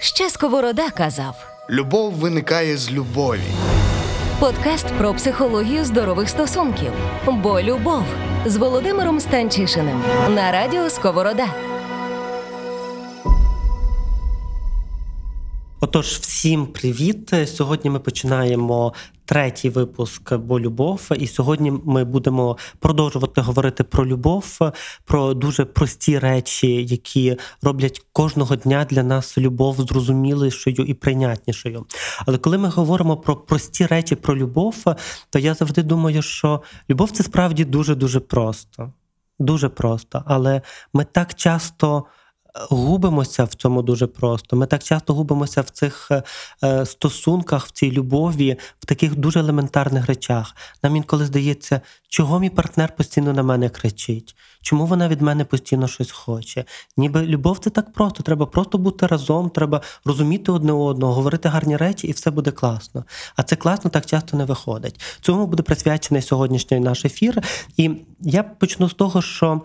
Ще Сковорода казав. Любов виникає з любові. Подкаст про психологію здорових стосунків. Бо любов з Володимиром Станчишиним на радіо Сковорода. Отож, всім привіт! Сьогодні ми починаємо третій випуск «Бо любов», і сьогодні ми будемо продовжувати говорити про любов, про дуже прості речі, які роблять кожного дня для нас любов зрозумілішою і прийнятнішою. Але коли ми говоримо про прості речі про любов, то я завжди думаю, що любов це справді дуже дуже просто. Дуже просто, але ми так часто губимося в цьому дуже просто. Ми так часто губимося в цих е, стосунках, в цій любові, в таких дуже елементарних речах. Нам інколи здається, чого мій партнер постійно на мене кричить, чому вона від мене постійно щось хоче. Ніби любов це так просто. Треба просто бути разом, треба розуміти одне одного, говорити гарні речі, і все буде класно. А це класно так часто не виходить. Цьому буде присвячений сьогоднішній наш ефір. І я почну з того, що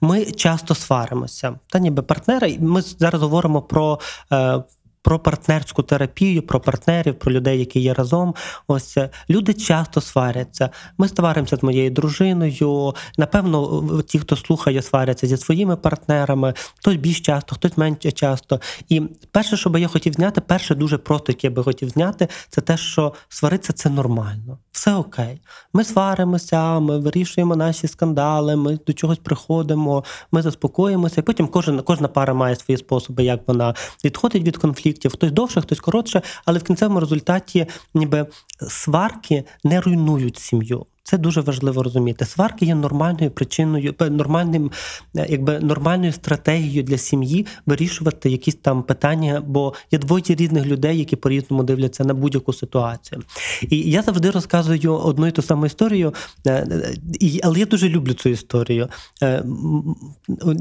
ми часто сваримося. Та ніби партнери. Ми зараз говоримо про. Е, про партнерську терапію, про партнерів, про людей, які є разом. Ось е, люди часто сваряться. Ми сваримося з моєю дружиною. Напевно, ті, хто слухає, сваряться зі своїми партнерами, хтось більш часто, хтось менше часто. І перше, що би я хотів зняти, перше дуже просто, яке я би хотів зняти, це те, що сваритися це нормально, все окей. Ми сваримося, ми вирішуємо наші скандали, ми до чогось приходимо, ми заспокоїмося. І потім кожен, кожна пара має свої способи, як вона відходить від конфліктів, хтось довше, хтось коротше, але в кінцевому результаті ніби сварки не руйнують сім'ю. Це дуже важливо розуміти. Сварки є нормальною причиною, нормальним, е, якби нормальною стратегією для сім'ї вирішувати якісь там питання, бо є двоє різних людей, які по-різному дивляться на будь-яку ситуацію. І я завжди розказую одну і ту саму історію, е, е, але я дуже люблю цю історію.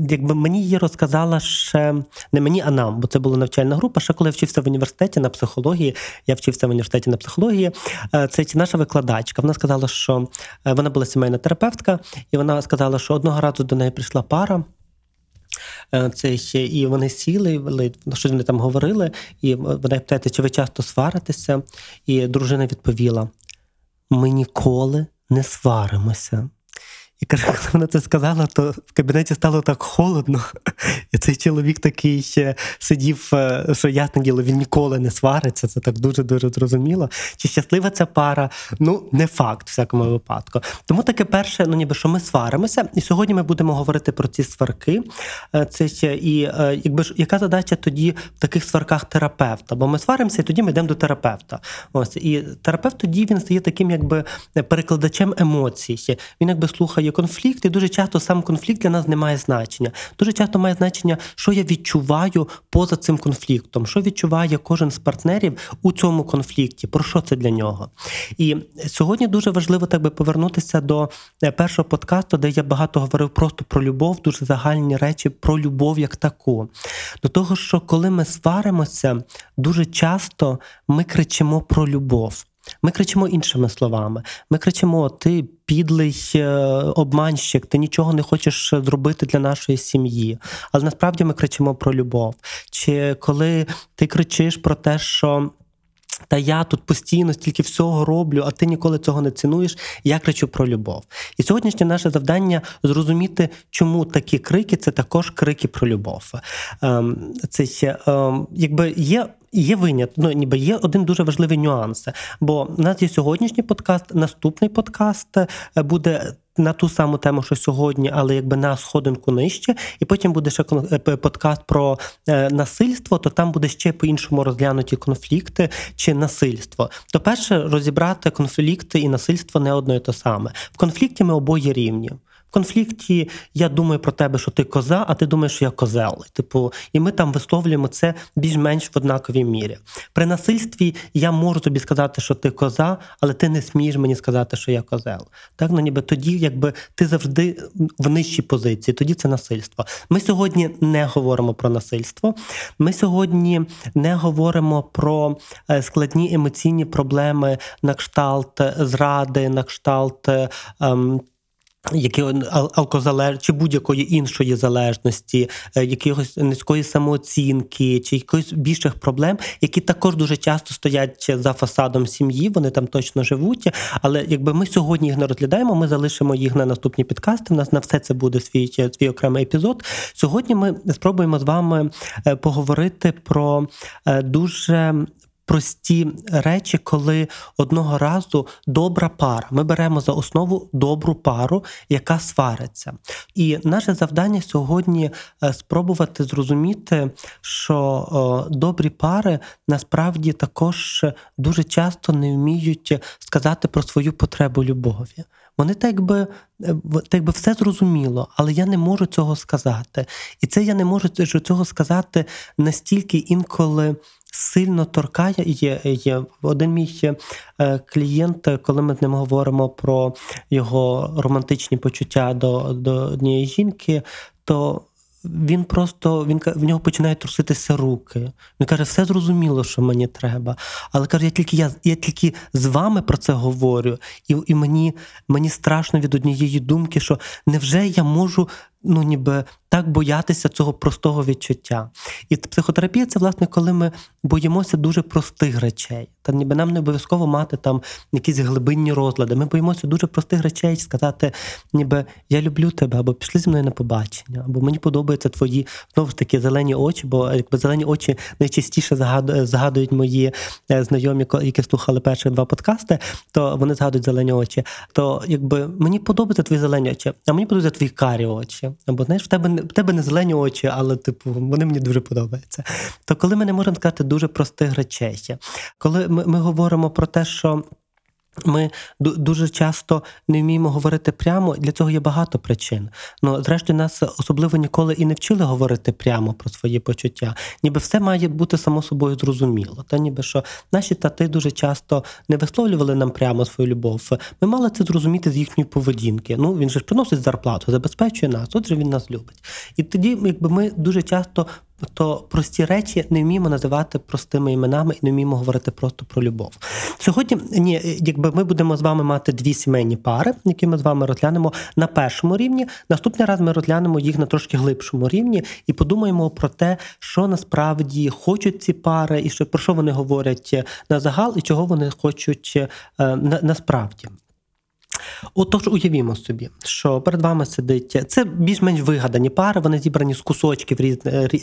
Якби мені її розказала ще не мені, а нам, бо це була навчальна група. Ще коли я вчився в університеті на психології, я вчився в університеті на психології. Це наша викладачка. Вона сказала, що. Е, вона була сімейна терапевтка, і вона сказала, що одного разу до неї прийшла пара. Е, це і вони сіли, що вони там говорили, і вона питається, чи ви часто сваритеся? І дружина відповіла: ми ніколи не сваримося. І каже, коли вона це сказала, то в кабінеті стало так холодно. І цей чоловік такий ще сидів, е, що ясне діло, він ніколи не свариться. Це так дуже-дуже зрозуміло. Чи щаслива ця пара? Ну, не факт, в всякому випадку. Тому таке перше, ну ніби що ми сваримося. І сьогодні ми будемо говорити про ці сварки. Е, це ще і е, якби ж яка задача тоді в таких сварках терапевта? Бо ми сваримося, і тоді ми йдемо до терапевта. Ось і терапевт тоді він стає таким, якби перекладачем емоцій. Він якби слухає є конфлікт, і дуже часто сам конфлікт для нас не має значення. Дуже часто має значення, що я відчуваю поза цим конфліктом, що відчуває кожен з партнерів у цьому конфлікті, про що це для нього. І сьогодні дуже важливо так би повернутися до е, першого подкасту, де я багато говорив просто про любов, дуже загальні речі про любов як таку. До того, що коли ми сваримося, дуже часто ми кричимо про любов. Ми кричимо іншими словами. Ми кричимо: ти підлий е, обманщик, ти нічого не хочеш зробити для нашої сім'ї. Але насправді ми кричимо про любов. Чи коли ти кричиш про те, що. Та я тут постійно стільки всього роблю, а ти ніколи цього не цінуєш. Я кричу про любов. І сьогоднішнє наше завдання зрозуміти, чому такі крики це також крики про любов. Ем, це ем, якби є Є винят, ну ніби є один дуже важливий нюанс. Бо в нас є сьогоднішній подкаст, наступний подкаст е, буде на ту саму тему, що сьогодні, але якби на сходинку нижче, і потім буде ще е, подкаст про е, насильство, то там буде ще по-іншому розглянуті конфлікти чи насильство. То перше розібрати конфлікти і насильство не одно і те саме. В конфлікті ми обоє рівні. В конфлікті я думаю про тебе, що ти коза, а ти думаєш, що я козел. Типу, і ми там висловлюємо це більш-менш в однаковій мірі. При насильстві я можу тобі сказати, що ти коза, але ти не смієш мені сказати, що я козел. Так, ну ніби тоді, якби ти завжди в нижчій позиції, тоді це насильство. Ми сьогодні не говоримо про насильство. Ми сьогодні не говоримо про е, складні емоційні проблеми на кшталт зради, на кшталт. Ем, які ал- алкозалеж... чи будь-якої іншої залежності, е, якихось низької самооцінки, чи якихось більших проблем, які також дуже часто стоять за фасадом сім'ї, вони там точно живуть. Але якби ми сьогодні їх не розглядаємо, ми залишимо їх на наступні підкасти. У нас на все це буде свій, свій окремий епізод. Сьогодні ми спробуємо з вами е, поговорити про е, дуже прості речі, коли одного разу добра пара. Ми беремо за основу добру пару, яка свариться. І наше завдання сьогодні е, спробувати зрозуміти, що добрі пари насправді також дуже часто не вміють сказати про свою потребу любові. Вони так якби, е, так якби все зрозуміло, але я не можу цього сказати. І це я не можу цього сказати настільки інколи сильно торкає. Є, є один мій е, клієнт, коли ми з ним говоримо про його романтичні почуття до, до однієї жінки, то він просто він в нього починають труситися руки. Він каже, все зрозуміло, що мені треба. Але каже, я тільки я, я тільки з вами про це говорю, і, і мені, мені страшно від однієї думки, що невже я можу ну ніби так боятися цього простого відчуття. І психотерапія це власне, коли ми боїмося дуже простих речей. Та ніби нам не обов'язково мати там якісь глибинні розлади. Ми боїмося дуже простих речей сказати, ніби я люблю тебе, або пішли зі мною на побачення, або мені подобаються твої знову ж таки зелені очі, бо якби зелені очі найчастіше згадують мої е, знайомі, які слухали перші два подкасти, то вони згадують зелені очі. То якби мені подобаються твої зелені очі, а мені подобаються твої карі очі. Або знаєш, в тебе в тебе не зелені очі, але типу вони мені дуже подобаються. То коли ми не можемо сказати дуже простих речей, коли ми, ми говоримо про те, що. Ми дуже часто не вміємо говорити прямо. Для цього є багато причин. Ну, зрештою, нас особливо ніколи і не вчили говорити прямо про свої почуття. Ніби все має бути само собою зрозуміло. Та ніби що наші тати дуже часто не висловлювали нам прямо свою любов. Ми мали це зрозуміти з їхньої поведінки. Ну він же ж приносить зарплату, забезпечує нас. Отже, він нас любить. І тоді, якби ми дуже часто. То прості речі не вміємо називати простими іменами і не вміємо говорити просто про любов. Сьогодні, ні, якби ми будемо з вами мати дві сімейні пари, які ми з вами розглянемо на першому рівні. Наступний раз ми розглянемо їх на трошки глибшому рівні і подумаємо про те, що насправді хочуть ці пари, і що про що вони говорять на загал, і чого вони хочуть е, на, насправді. Отож, уявімо собі, що перед вами сидить це більш-менш вигадані пари. Вони зібрані з кусочків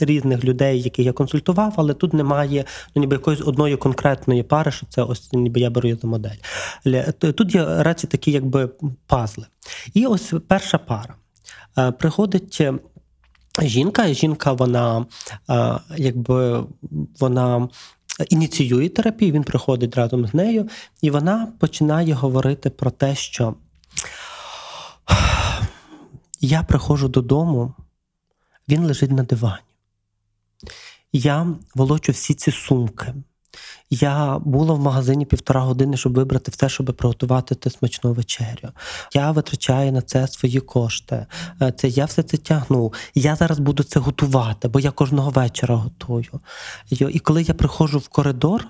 різних, людей, яких я консультував, але тут немає ну, ніби якоїсь одної конкретної пари, що це ось ніби я беру за модель. Тут є речі такі, якби пазли. І ось перша пара. Е, Приходить е, жінка, жінка, вона е, якби вона. Ініціює терапію, він приходить разом з нею, і вона починає говорити про те, що я приходжу додому, він лежить на дивані. Я волочу всі ці сумки. Я була в магазині півтора години, щоб вибрати все, щоб приготувати те смачну вечерю. Я витрачаю на це свої кошти. Е, Це я все це тягну. Я зараз буду це готувати, бо я кожного вечора готую. І і коли я приходжу в коридор,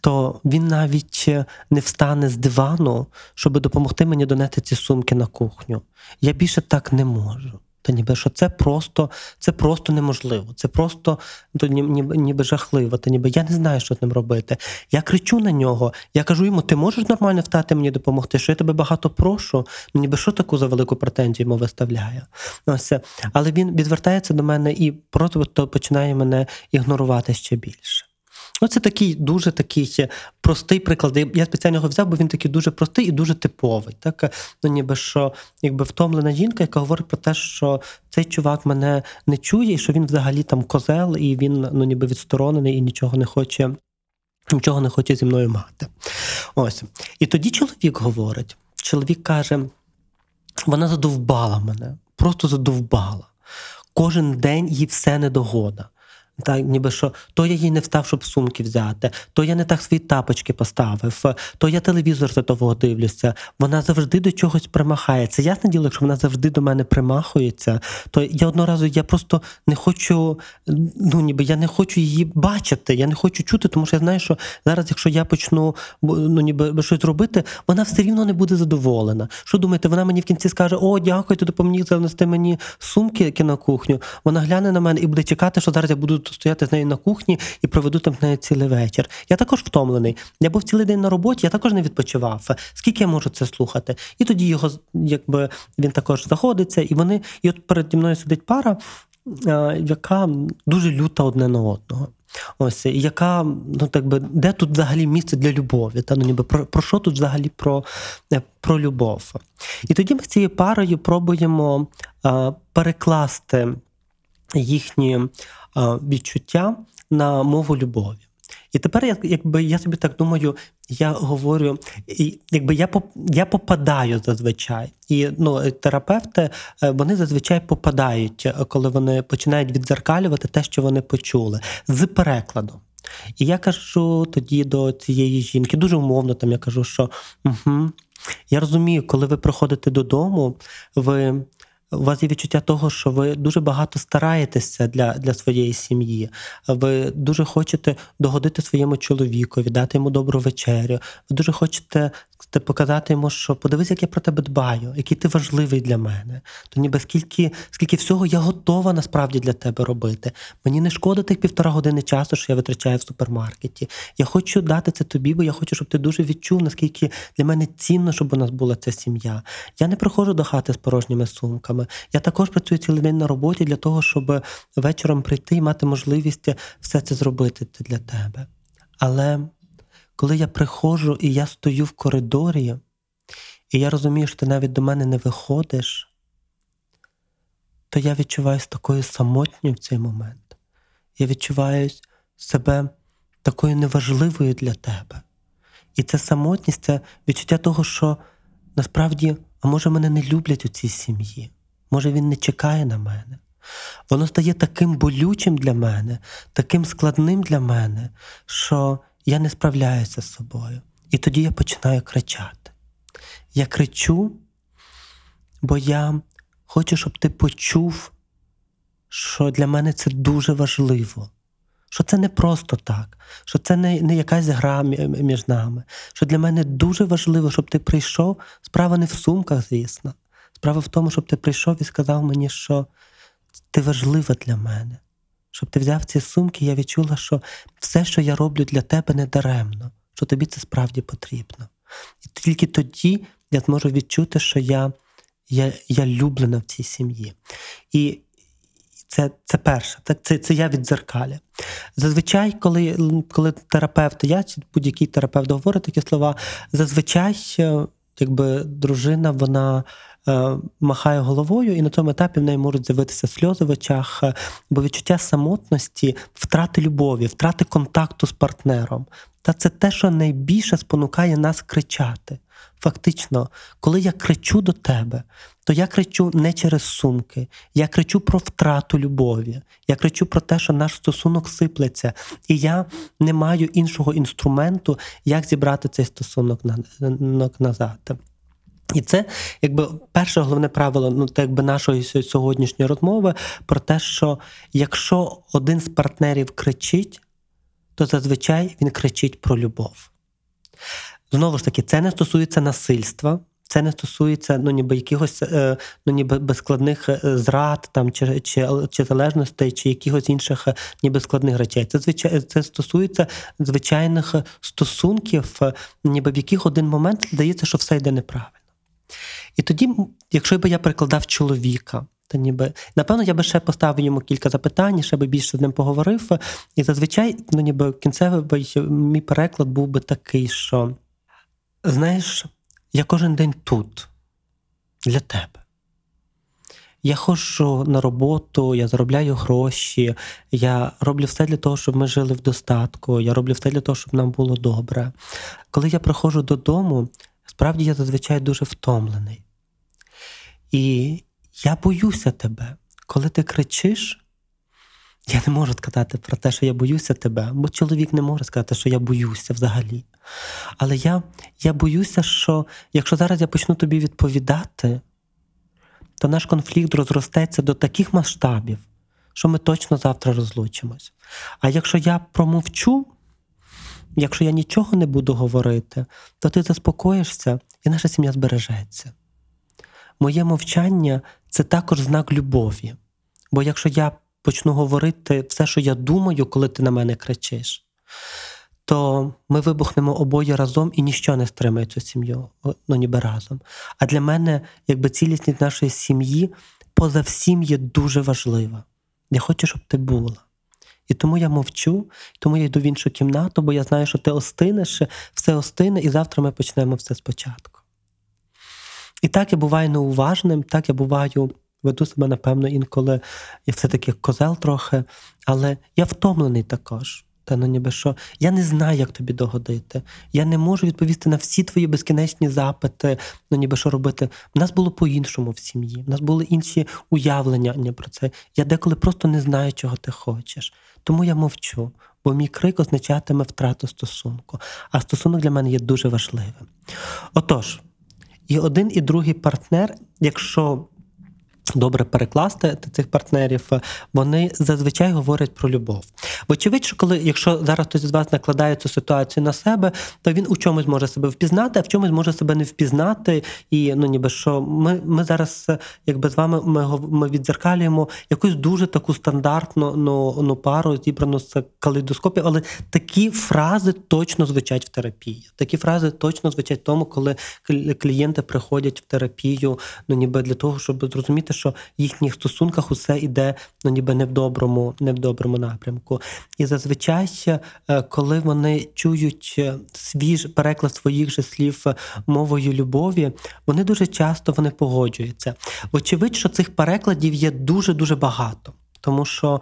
то він навіть е, не встане з дивану, щоб допомогти мені донести ці сумки на кухню. Я більше так не можу. Та ніби що це просто, це просто неможливо. Це просто то ніби, ніби жахливо. Та ніби я не знаю, що з ним робити. Я кричу на нього. Я кажу йому: ти можеш нормально встати мені допомогти? Що я тебе багато прошу? Ну, ніби що таку за велику претензію йому виставляю? Ось це. Але він відвертається до мене і просто починає мене ігнорувати ще більше. Ну, це такий дуже такий простий приклад. Я- спеціально його взяв, бо він такий дуже простий і дуже типовий. Так? Ну, ніби що якби втомлена жінка, яка говорить про те, що цей чувак мене не чує, і що він взагалі там козел, і він ну, ніби відсторонений і нічого не хоче. Нічого не хоче зі мною мати. Ось. І тоді чоловік говорить: чоловік каже: вона задовбала мене, просто задовбала. Кожен день їй все недогода. Так, ніби що то я їй не встав, щоб сумки взяти, то я не так свої тапочки поставив, то я телевізор за того дивлюся. Вона завжди до чогось примахається. Ясне діло, якщо вона завжди до мене примахується, то я одного разу я просто не хочу, ну ніби я не хочу її бачити, я не хочу чути, тому що я знаю, що зараз, якщо я почну ну ніби щось робити, вона все рівно не буде задоволена. Що думаєте, вона мені в кінці скаже: О, дякую, ти допоміг занести мені сумки на кухню. Вона гляне на мене і буде чекати, що зараз я буду стояти з нею на кухні і проведу там з нею цілий вечір. Я також втомлений. Я був цілий день на роботі, я також не відпочивав. Скільки я можу це слухати? І тоді його якби він також заходиться, і вони, і от переді мною сидить пара, яка дуже люта одне на одного. Ось яка ну так би де тут взагалі місце для любові? Та ну ніби про, про що тут взагалі про е, про любов? І тоді ми з цією парою пробуємо а, перекласти їхні відчуття на мову любові. І тепер, якби я собі так думаю, я говорю, і якби я я попадаю зазвичай. І ну, терапевти е, вони зазвичай попадають, е, коли вони починають відзеркалювати те, що вони почули, з перекладом. І я кажу тоді до цієї жінки, дуже умовно там я кажу, що угу, я розумію, коли ви приходите додому, ви у вас є відчуття того, що ви дуже багато стараєтеся для для своєї сім'ї. Ви дуже хочете догодити своєму чоловікові, дати йому добру вечерю. Ви дуже хочете показати йому, що подивись, як я про тебе дбаю, який ти важливий для мене. То ніби скільки скільки всього я готова насправді для тебе робити. Мені не шкода тих півтора години часу, що я витрачаю в супермаркеті. Я хочу дати це тобі, бо я хочу, щоб ти дуже відчув, наскільки для мене цінно, щоб у нас була ця сім'я. Я не приходжу до хати з порожніми сумками. Я також працюю цілий день на роботі для того, щоб вечором прийти і мати можливість все це зробити для тебе. Але коли я приходжу і я стою в коридорі, і я розумію, що ти навіть до мене не виходиш, то я відчуваюся такою самотньою в цей момент. Я відчуваю себе такою неважливою для тебе. І ця самотність це відчуття того, що насправді, а може, мене не люблять у цій сім'ї, може він не чекає на мене. Воно стає таким болючим для мене, таким складним для мене, що я не справляюся з собою. І тоді я починаю кричати. Я кричу, бо я хочу, щоб ти почув, що для мене це дуже важливо, що це не просто так, що це не не якась гра між нами, що для мене дуже важливо, щоб ти прийшов. Справа не в сумках, звісно. Справа в тому, щоб ти прийшов і сказав мені, що ти важлива для мене, щоб ти взяв ці сумки, я відчула, що все, що я роблю для тебе, не даремно, що тобі це справді потрібно. І тільки тоді я зможу відчути, що я я, я люблена в цій сім'ї. І це це перше, так це це я від дзеркаля. Зазвичай, коли коли терапевт, я чи будь-який терапевт говорить такі слова, зазвичай, е, якби дружина, вона махає головою, і на тому етапі в неї можуть з'явитися сльози в очах, е, бо відчуття самотності, втрати любові, втрати контакту з партнером. Та це те, що найбільше спонукає нас кричати. Фактично, коли я кричу до тебе, то я кричу не через сумки, я кричу про втрату любові, я кричу про те, що наш стосунок сиплеться, і я не маю іншого інструменту, як зібрати цей стосунок назад. І це якби перше головне правило ну, так якби нашої сьогоднішньої розмови про те, що якщо один з партнерів кричить, то зазвичай він кричить про любов. Знову ж таки, це не стосується насильства, це не стосується ну, ніби якихось е, ну, ніби безскладних е, зрад там, чи чи, чи залежностей, чи якихось інших е, ніби складних речей. Це це стосується звичайних стосунків, ніби в яких один момент здається, що все йде неправильно. І тоді, якщо б я перекладав чоловіка, то ніби напевно я би ще поставив йому кілька запитань, ще би більше з ним поговорив. І зазвичай, ну ніби кінцевий мій переклад був би такий, що знаєш, я кожен день тут для тебе. Я ходжу на роботу, я заробляю гроші, я роблю все для того, щоб ми жили в достатку, я роблю все для того, щоб нам було добре. Коли я приходжу додому, справді я зазвичай дуже втомлений. І я боюся тебе, коли ти кричиш, Я не можу сказати про те, що я боюся тебе, бо чоловік не може сказати, що я боюся взагалі. Але я, я боюся, що якщо зараз я почну тобі відповідати, то наш конфлікт розростеться до таких масштабів, що ми точно завтра розлучимось. А якщо я промовчу, якщо я нічого не буду говорити, то ти заспокоїшся і наша сім'я збережеться. Моє мовчання це також знак любові. Бо якщо я почну говорити все, що я думаю, коли ти на мене кричиш, то ми вибухнемо обоє разом і ніщо не стримає цю сім'ю, ну ніби разом. А для мене, якби цілісність нашої сім'ї поза всім є дуже важлива. Я хочу, щоб ти була. І тому я мовчу, тому я йду в іншу кімнату, бо я знаю, що ти остинеш, все остине, і завтра ми почнемо все спочатку. І так я буваю неуважним, так я буваю, веду себе, напевно, інколи я все-таки козел трохи, але я втомлений також. Та ну ніби що я не знаю, як тобі догодити. Я не можу відповісти на всі твої безкінечні запити, ну ніби що робити. У нас було по-іншому в сім'ї. У нас були інші уявлення про це. Я деколи просто не знаю, чого ти хочеш. Тому я мовчу, бо мій крик означатиме втрату стосунку. А стосунок для мене є дуже важливим. Отож, і один, і другий партнер, якщо добре перекласти цих партнерів, вони зазвичай говорять про любов. Вочевидь, що коли, якщо зараз хтось з вас накладає цю ситуацію на себе, то він у чомусь може себе впізнати, а в чомусь може себе не впізнати. І ну ніби що ми ми зараз, якби з вами ми ми відзеркалюємо якусь дуже таку стандартну ну, ну пару, зібрану з калейдоскопів, але такі фрази точно звучать в терапії. Такі фрази точно звучать тому, коли клієнти приходять в терапію, ну ніби для того, щоб зрозуміти що в їхніх стосунках усе йде ну, ніби не в доброму, не в доброму напрямку. І зазвичай, е, коли вони чують е, свіж переклад своїх же слів е, мовою любові, вони дуже часто вони погоджуються. Очевидь, що цих перекладів є дуже дуже багато. Тому що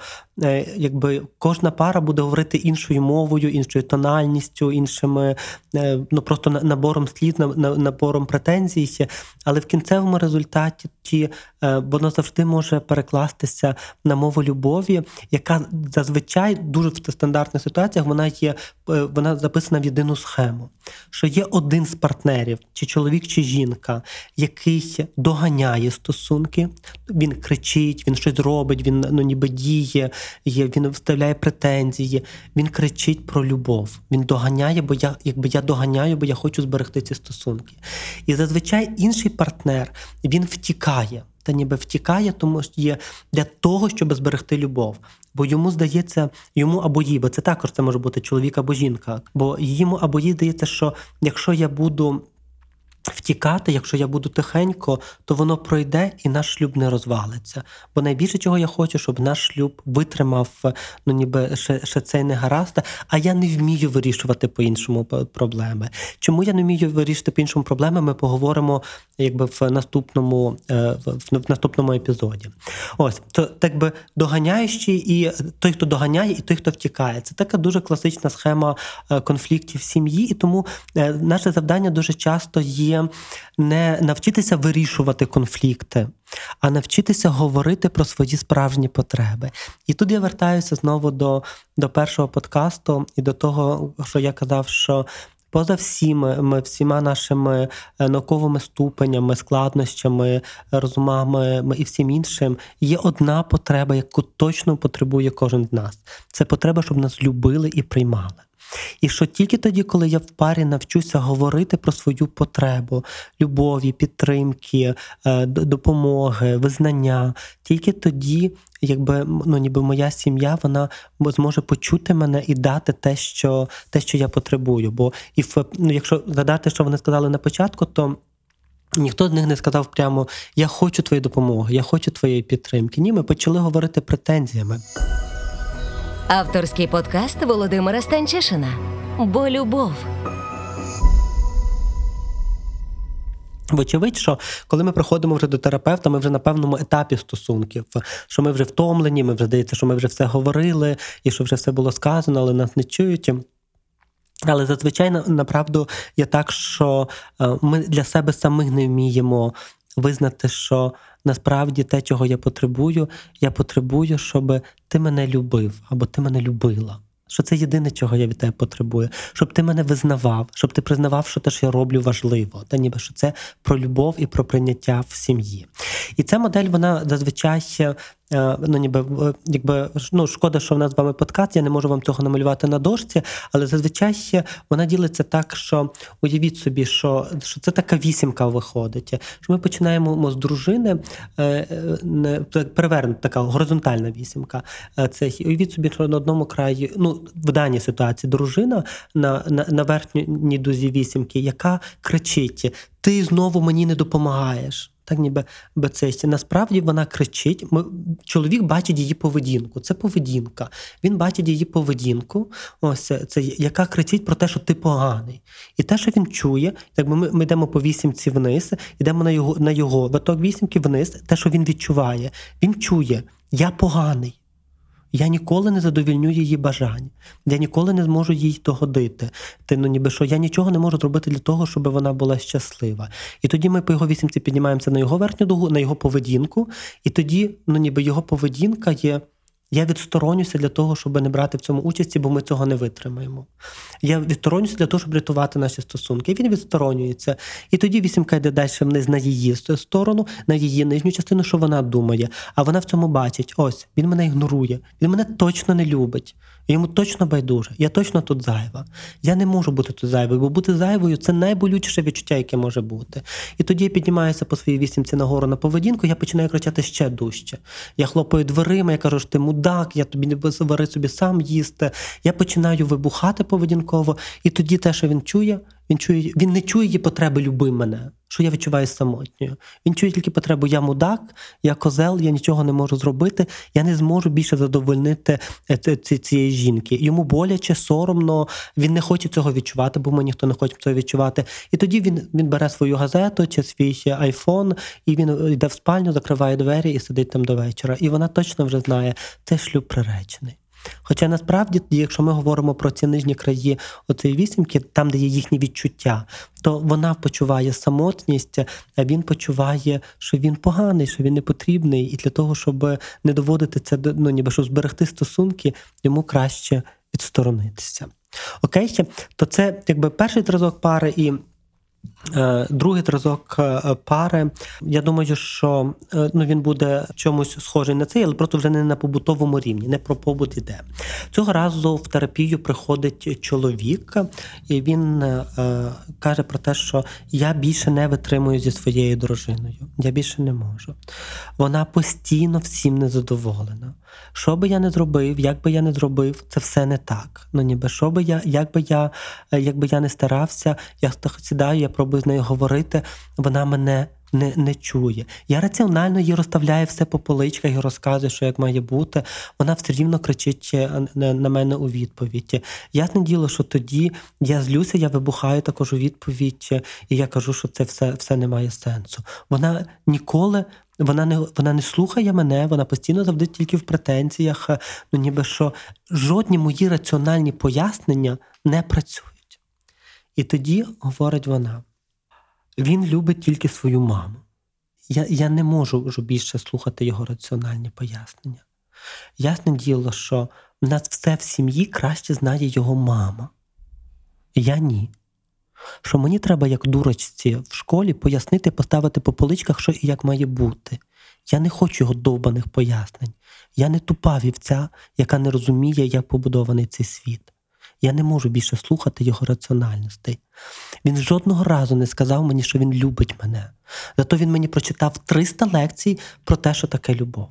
якби кожна пара буде говорити іншою мовою, іншою тональністю, іншими е, ну просто набором слів, набором претензій. Але в кінцевому результаті ті, е, воно завжди може перекластися на мову любові, яка зазвичай дуже в стандартних ситуаціях вона є вона записана в єдину схему. Що є один з партнерів, чи чоловік, чи жінка, який доганяє стосунки, він кричить, він щось робить, він ну ніби діє, він вставляє претензії, він кричить про любов. Він доганяє, бо я якби я доганяю, бо я хочу зберегти ці стосунки. І зазвичай інший партнер він втікає. Та ніби втікає, тому що є для того, щоб зберегти любов. Бо йому здається, йому або їй, бо це також це може бути чоловік або жінка. Бо йому або їй здається, що якщо я буду втікати, якщо я буду тихенько, то воно пройде і наш шлюб не розвалиться. Бо найбільше чого я хочу, щоб наш шлюб витримав ну ніби ще, ще цей негаразд, а я не вмію вирішувати по-іншому проблеми. Чому я не вмію вирішити по іншому проблеми? Ми поговоримо якби в наступному е, в наступному епізоді. Ось то так би доганяючий і той, хто доганяє, і той, хто втікає. Це така дуже класична схема е, конфліктів в сім'ї, і тому е, наше завдання дуже часто є не навчитися вирішувати конфлікти, а навчитися говорити про свої справжні потреби. І тут я вертаюся знову до, до першого подкасту і до того, що я казав, що. Поза всіми, ми всіма нашими е, науковими ступенями, складнощами, розумами і всім іншим є одна потреба, яку точно потребує кожен з нас. Це потреба, щоб нас любили і приймали. І що тільки тоді, коли я в парі навчуся говорити про свою потребу, любові, підтримки, е, допомоги, визнання, тільки тоді, якби ну ніби моя сім'я, вона зможе почути мене і дати те, що те, що я потребую. Бо і в ну, якщо згадати, що вони сказали на початку, то. Ніхто з них не сказав прямо Я хочу твоєї допомоги, я хочу твоєї підтримки. Ні, ми почали говорити претензіями. Авторський подкаст Володимира Станчишина. Бо любов. Вочевидь, що коли ми приходимо вже до терапевта, ми вже на певному етапі стосунків, що ми вже втомлені, ми вже здається, що ми вже все говорили і що вже все було сказано, але нас не чують. Але зазвичай направду є так, що е, ми для себе самих не вміємо визнати, що насправді те, чого я потребую, я потребую, щоб ти мене любив або ти мене любила. Що це єдине, чого я від тебе потребую, щоб ти мене визнавав, щоб ти признавав, що те, що я роблю, важливо, та ніби що це про любов і про прийняття в сім'ї. І ця модель, вона зазвичай ну ніби е, якби ну шкода, що в нас з вами подкаст, я не можу вам цього намалювати на дошці, але зазвичай вона ділиться так, що уявіть собі, що що це така вісімка виходить. Що Ми починаємо з дружини, е, перевернута така горизонтальна вісімка. Це уявіть собі, що на одному краї, ну в даній ситуації дружина на, на, на верхній дузі вісімки, яка кричить: Ти знову мені не допомагаєш так ніби бецесті. Насправді вона кричить. Ми, Чоловік бачить її поведінку. Це поведінка. Він бачить її поведінку, ось це, яка кричить про те, що ти поганий. І те, що він чує, якби ми ми йдемо по вісімці вниз, йдемо на його на його виток вісімки вниз, те, що він відчуває. Він чує, я поганий. Я ніколи не задовільню її бажань. Я ніколи не зможу їй догодити. Ти, ну ніби що я нічого не можу зробити для того, щоб вона була щаслива. І тоді ми по його вісімці піднімаємося на його верхню дугу, на його поведінку, і тоді, ну ніби його поведінка є. Я відсторонюся для того, щоб не брати в цьому участі, бо ми цього не витримаємо. Я відсторонюся для того, щоб рятувати наші стосунки. Він відсторонюється. І тоді вісімка йде далі вниз на її сторону, на її нижню частину, що вона думає. А вона в цьому бачить: ось він мене ігнорує, він мене точно не любить. Йому точно байдуже, я точно тут зайва. Я не можу бути тут зайвою, бо бути зайвою це найболючіше відчуття, яке може бути. І тоді я піднімаюся по своїй вісімці нагору на поведінку, я починаю кричати ще дужче. Я хлопаю дверима, я кажу, що ти мудак, я тобі не вари собі сам їсти. Я починаю вибухати поведінково, і тоді те, що він чує, він чує, він не чує її потреби люби мене що я відчуваю самотньою. Він чує тільки потребу я мудак, я козел, я нічого не можу зробити, я не зможу більше задовольнити е, цієї жінки. Йому боляче, соромно, він не хоче цього відчувати, бо ми ніхто не хоче цього відчувати. І тоді він він бере свою газету чи свій айфон, і він йде в спальню, закриває двері і сидить там до вечора. І вона точно вже знає, це шлюб приречений. Хоча насправді, якщо ми говоримо про ці нижні краї оцеї вісімки, там, де є їхні відчуття, то вона почуває самотність, а він почуває, що він поганий, що він не потрібний, і для того, щоб не доводити це ну, ніби щоб зберегти стосунки, йому краще відсторонитися. Окей, то це якби перший зразок пари і. Е, другий зразок е, пари. Я думаю, що е, ну, він буде чомусь схожий на цей, але просто вже не на побутовому рівні, не про побут іде. Цього разу в терапію приходить чоловік, і він е, каже про те, що я більше не витримую зі своєю дружиною. Я більше не можу. Вона постійно всім незадоволена. Що би я не зробив, як би я не зробив, це все не так. Ну ніби що би я, як би я, як я не старався, я сідаю, я пробую з нею говорити, вона мене не не чує. Я раціонально їй розставляю все по поличках і розказую, що як має бути. Вона все рівно кричить е, на мене у відповідь. Ясне діло, що тоді я злюся, я вибухаю також у відповідь, і я кажу, що це все все не має сенсу. Вона ніколи. Вона не вона не слухає мене, вона постійно завжди тільки в претензіях. Ну ніби що жодні мої раціональні пояснення не працюють. І тоді говорить вона: він любить тільки свою маму. Я я не можу вже більше слухати його раціональні пояснення. Ясне діло, що в нас все в сім'ї краще знає його мама. Я ні. Що мені треба, як дурочці, в школі пояснити, поставити по поличках, що і як має бути. Я не хочу його довбаних пояснень. Я не тупа вівця, яка не розуміє, як побудований цей світ. Я не можу більше слухати його раціональностей. Він жодного разу не сказав мені, що він любить мене. Зато він мені прочитав 300 лекцій про те, що таке любов.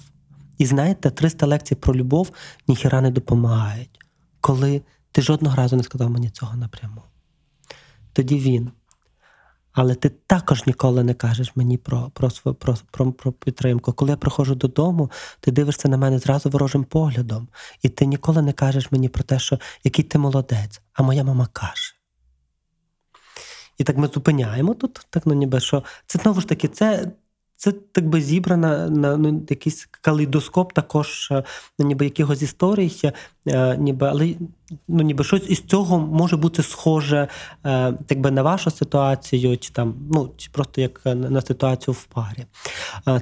І знаєте, 300 лекцій про любов ніхіра не допомагають, коли ти жодного разу не сказав мені цього напряму. Тоді він але ти також ніколи не кажеш мені про про, про, про, про підтримку. Коли я приходжу додому, ти дивишся на мене зразу ворожим поглядом, і ти ніколи не кажеш мені про те, що який ти молодець, а моя мама каже. І так ми зупиняємо тут, так ну ніби що це знову ж таки, це це так би зібрана на ну, якийсь калейдоскоп також ну, ніби якихось історій, е, ніби, але ну, ніби щось із цього може бути схоже е, так би, на вашу ситуацію, чи там, ну, чи просто як на ситуацію в парі.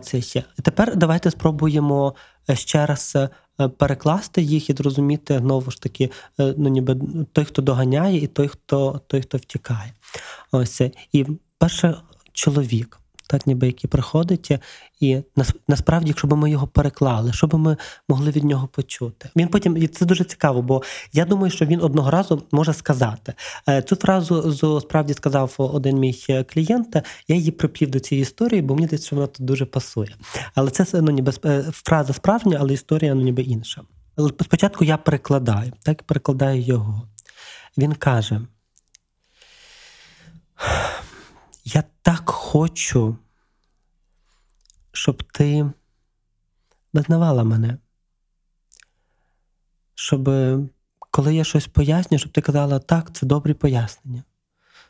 Це ще. Тепер давайте спробуємо ще раз перекласти їх і зрозуміти знову ж таки, ну, ніби той, хто доганяє, і той, хто той, хто втікає. Ось. І перше чоловік так ніби який приходить, і насправді, якщо б ми його переклали, що б ми могли від нього почути? Він потім і це дуже цікаво, бо я думаю, що він одного разу може сказати е, цю фразу. справді сказав один мій клієнт. Я її приплів до цієї історії, бо мені здається, що вона тут дуже пасує. Але це ну ніби е, фраза справжня, але історія ну ніби інша. Спочатку я перекладаю, так перекладаю його. Він каже. Я так хочу, щоб ти визнавала мене. Щоб коли я щось пояснюю, щоб ти казала, так, це добрі пояснення,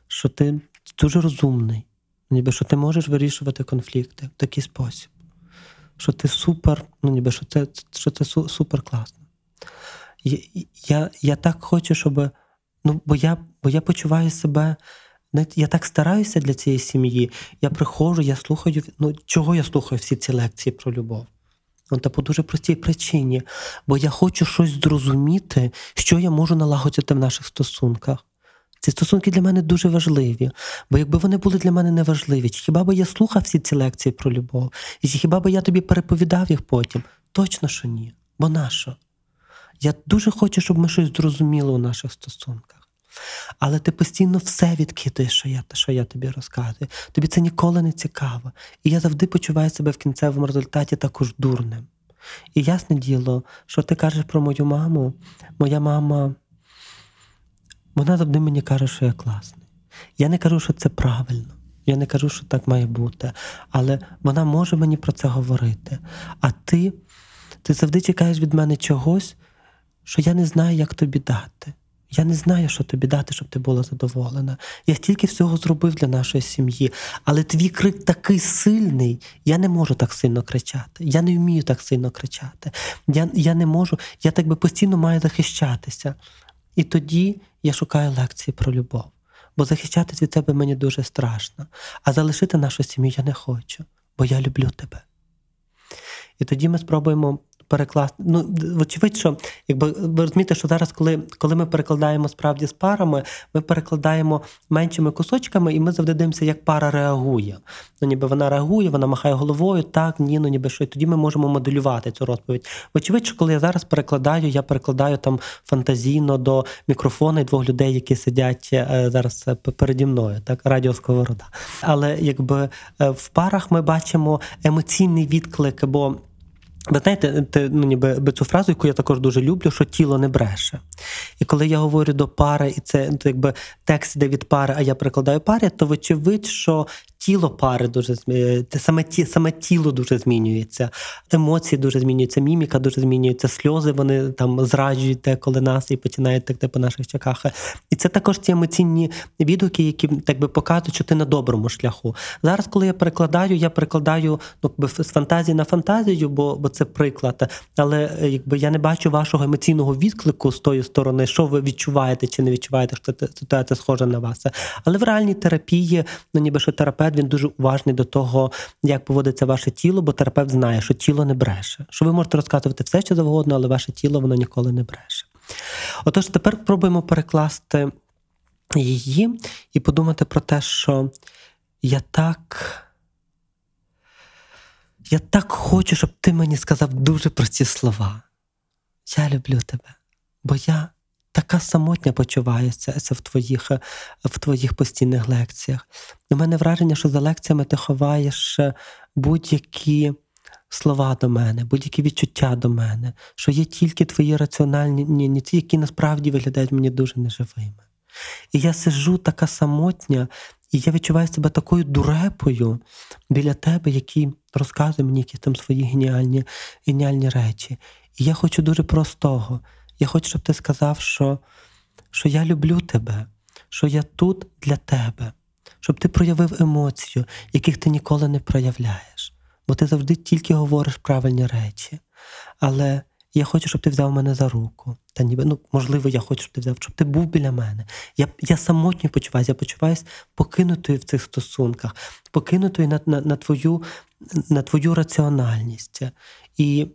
що ти дуже розумний, ніби що ти можеш вирішувати конфлікти в такий спосіб, що ти супер, ну ніби що це що це супер класно. Я я, я так хочу, щоб. Ну, бо я бо я почуваю себе я так стараюся для цієї сім'ї. Я приходжу, я слухаю. Ну чого я слухаю всі ці лекції про любов? Ну, та по дуже простій причині, бо я хочу щось зрозуміти, що я можу налагодити в наших стосунках. Ці стосунки для мене дуже важливі, бо якби вони були для мене неважливі, хіба би я слухав всі ці лекції про любов, і хіба би я тобі переповідав їх потім? Точно що ні. Бо нащо? Я дуже хочу, щоб ми щось зрозуміли у наших стосунках. Але ти постійно все відкидаєш, що я що я тобі розказую. Тобі це ніколи не цікаво. І я завжди почуваю себе в кінцевому результаті також дурним. І ясне діло, що ти кажеш про мою маму, моя мама, вона завжди мені каже, що я класний. Я не кажу, що це правильно. Я не кажу, що так має бути. Але вона може мені про це говорити. А ти, ти завжди чекаєш від мене чогось, що я не знаю, як тобі дати. Я не знаю, що тобі дати, щоб ти була задоволена. Я стільки всього зробив для нашої сім'ї, але твій крик такий сильний, я не можу так сильно кричати. Я не вмію так сильно кричати. Я я не можу, я так би постійно маю захищатися. І тоді я шукаю лекції про любов. Бо захищатись від тебе мені дуже страшно. А залишити нашу сім'ю я не хочу, бо я люблю тебе. І тоді ми спробуємо перекласти. Ну, вочевидь, що якби ви розумієте, що зараз, коли коли ми перекладаємо справді з парами, ми перекладаємо меншими кусочками, і ми завжди дивимося, як пара реагує. Ну, ніби вона реагує, вона махає головою, так, ні, ну ніби що. І тоді ми можемо моделювати цю розповідь. Вочевидь, що коли я зараз перекладаю, я перекладаю там фантазійно до мікрофона і двох людей, які сидять е, зараз е, переді мною, так, радіо Сковорода. Але якби е, в парах ми бачимо емоційний відклик, бо. Ви знаєте, ти, ну, ніби цю фразу, яку я також дуже люблю, що тіло не бреше. І коли я говорю до пари, і це якби текст йде від пари, а я перекладаю парі, то вочевидь, що тіло пари дуже змінюється, саме ті, саме тіло дуже змінюється, емоції дуже змінюються, міміка дуже змінюється, сльози вони там зраджують коли нас і починають текти по наших чаках. І це також ті емоційні відгуки, які так би показують, що ти на доброму шляху. Зараз, коли я перекладаю, я перекладаю ну, з фантазії на фантазію, бо бо це приклад. Але якби я не бачу вашого емоційного відклику з тої сторони, що ви відчуваєте чи не відчуваєте, що ситуація схожа на вас. Але в реальній терапії, ну ніби що терапевт терапевт він дуже уважний до того, як поводиться ваше тіло, бо терапевт знає, що тіло не бреше. Що ви можете розказувати все, що завгодно, але ваше тіло воно ніколи не бреше. Отож, тепер пробуємо перекласти її і подумати про те, що я так. Я так хочу, щоб ти мені сказав дуже прості слова. Я люблю тебе, бо я така самотня почувається це в твоїх в твоїх постійних лекціях. У мене враження, що за лекціями ти ховаєш будь-які слова до мене, будь-які відчуття до мене, що є тільки твої раціональні, ні, ні ті, які насправді виглядають мені дуже неживими. І я сижу така самотня, і я відчуваю себе такою дурепою біля тебе, який розказує мені якісь там свої геніальні, геніальні речі. І я хочу дуже простого. Я хочу, щоб ти сказав, що, що я люблю тебе, що я тут для тебе, щоб ти проявив емоцію, яких ти ніколи не проявляєш. бо ти завжди тільки говориш правильні речі. Але я хочу, щоб ти взяв мене за руку. Та ніби, ну, можливо, я хочу, щоб ти взяв, щоб ти був біля мене. Я я самотньо почуваюся, я почуваюся покинутою в цих стосунках, покинутою на на, на, твою на твою раціональність. І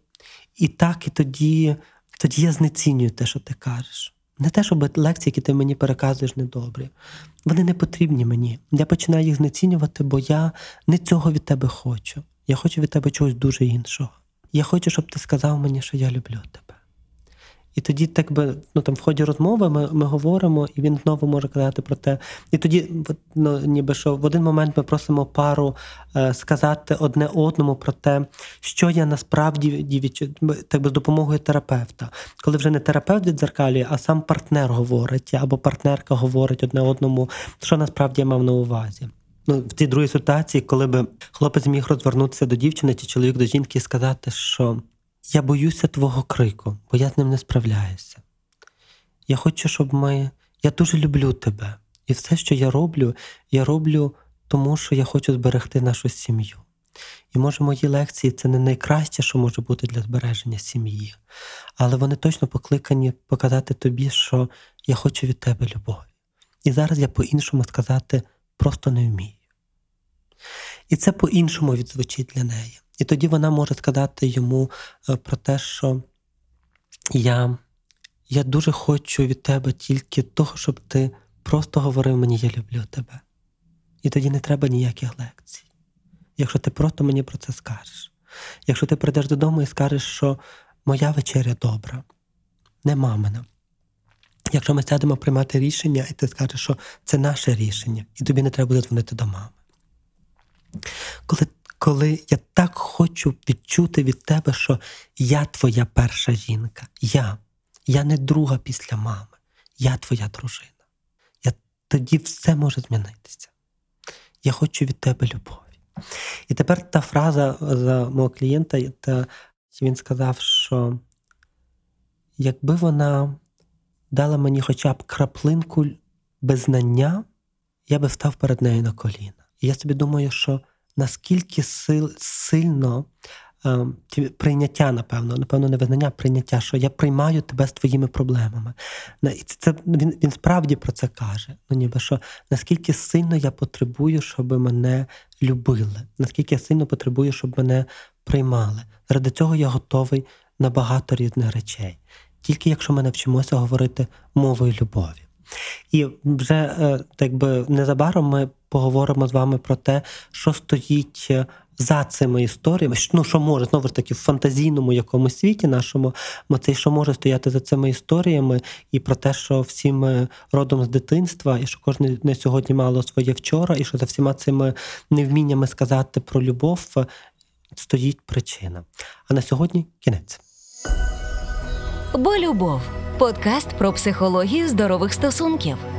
і так, і тоді, тоді я знецінюю те, що ти кажеш. Не те, щоб лекції, які ти мені переказуєш, недобрі. Вони не потрібні мені. Я починаю їх знецінювати, бо я не цього від тебе хочу. Я хочу від тебе чогось дуже іншого. Я хочу, щоб ти сказав мені, що я люблю тебе. І тоді, так би, ну там в ході розмови ми ми говоримо, і він знову може казати про те. І тоді, ну, ніби що в один момент ми просимо пару е, сказати одне одному про те, що я насправді так би з допомогою терапевта. Коли вже не терапевт відзеркалює, а сам партнер говорить, або партнерка говорить одне одному, що насправді я мав на увазі. Ну, в цій другій ситуації, коли би хлопець міг розвернутися до дівчини, чи чоловік до жінки і сказати, що. Я боюся твого крику, бо я з ним не справляюся. Я хочу, щоб ми. Я дуже люблю тебе. І все, що я роблю, я роблю тому, що я хочу зберегти нашу сім'ю. І може мої лекції це не найкраще, що може бути для збереження сім'ї, але вони точно покликані показати тобі, що я хочу від тебе любові. І зараз я по-іншому сказати просто не вмію. І це по-іншому відзвучить для неї. І тоді вона може сказати йому е, про те, що я я дуже хочу від тебе тільки того, щоб ти просто говорив мені, я люблю тебе. І тоді не треба ніяких лекцій. Якщо ти просто мені про це скажеш. Якщо ти прийдеш додому і скажеш, що моя вечеря добра, не мамина. Якщо ми сядемо приймати рішення, і ти скажеш, що це наше рішення, і тобі не треба буде дзвонити до мами. Коли коли я так хочу відчути від тебе, що я твоя перша жінка, я, я не друга після мами, я твоя дружина. Я, Тоді все може змінитися. Я хочу від тебе любові. І тепер та фраза за мого клієнта, та, він сказав, що якби вона дала мені хоча б краплинку без знання, я би встав перед нею на коліна. І я собі думаю, що наскільки сил, сильно е, прийняття, напевно, напевно, не визнання, а прийняття, що я приймаю тебе з твоїми проблемами. І це Він він справді про це каже. Ну, ніби що наскільки сильно я потребую, щоб мене любили, наскільки я сильно потребую, щоб мене приймали. Заради цього я готовий на багато різних речей. Тільки якщо ми навчимося говорити мовою любові. І вже е, так би незабаром ми поговоримо з вами про те, що стоїть е, за цими історіями, ну що може знову ж таки в фантазійному якомусь світі нашому, це що може стояти за цими історіями, і про те, що всі ми родом з дитинства, і що кожен не сьогодні мало своє вчора, і що за всіма цими невміннями сказати про любов е, стоїть причина. А на сьогодні кінець. Бо любов подкаст про психологію здорових стосунків.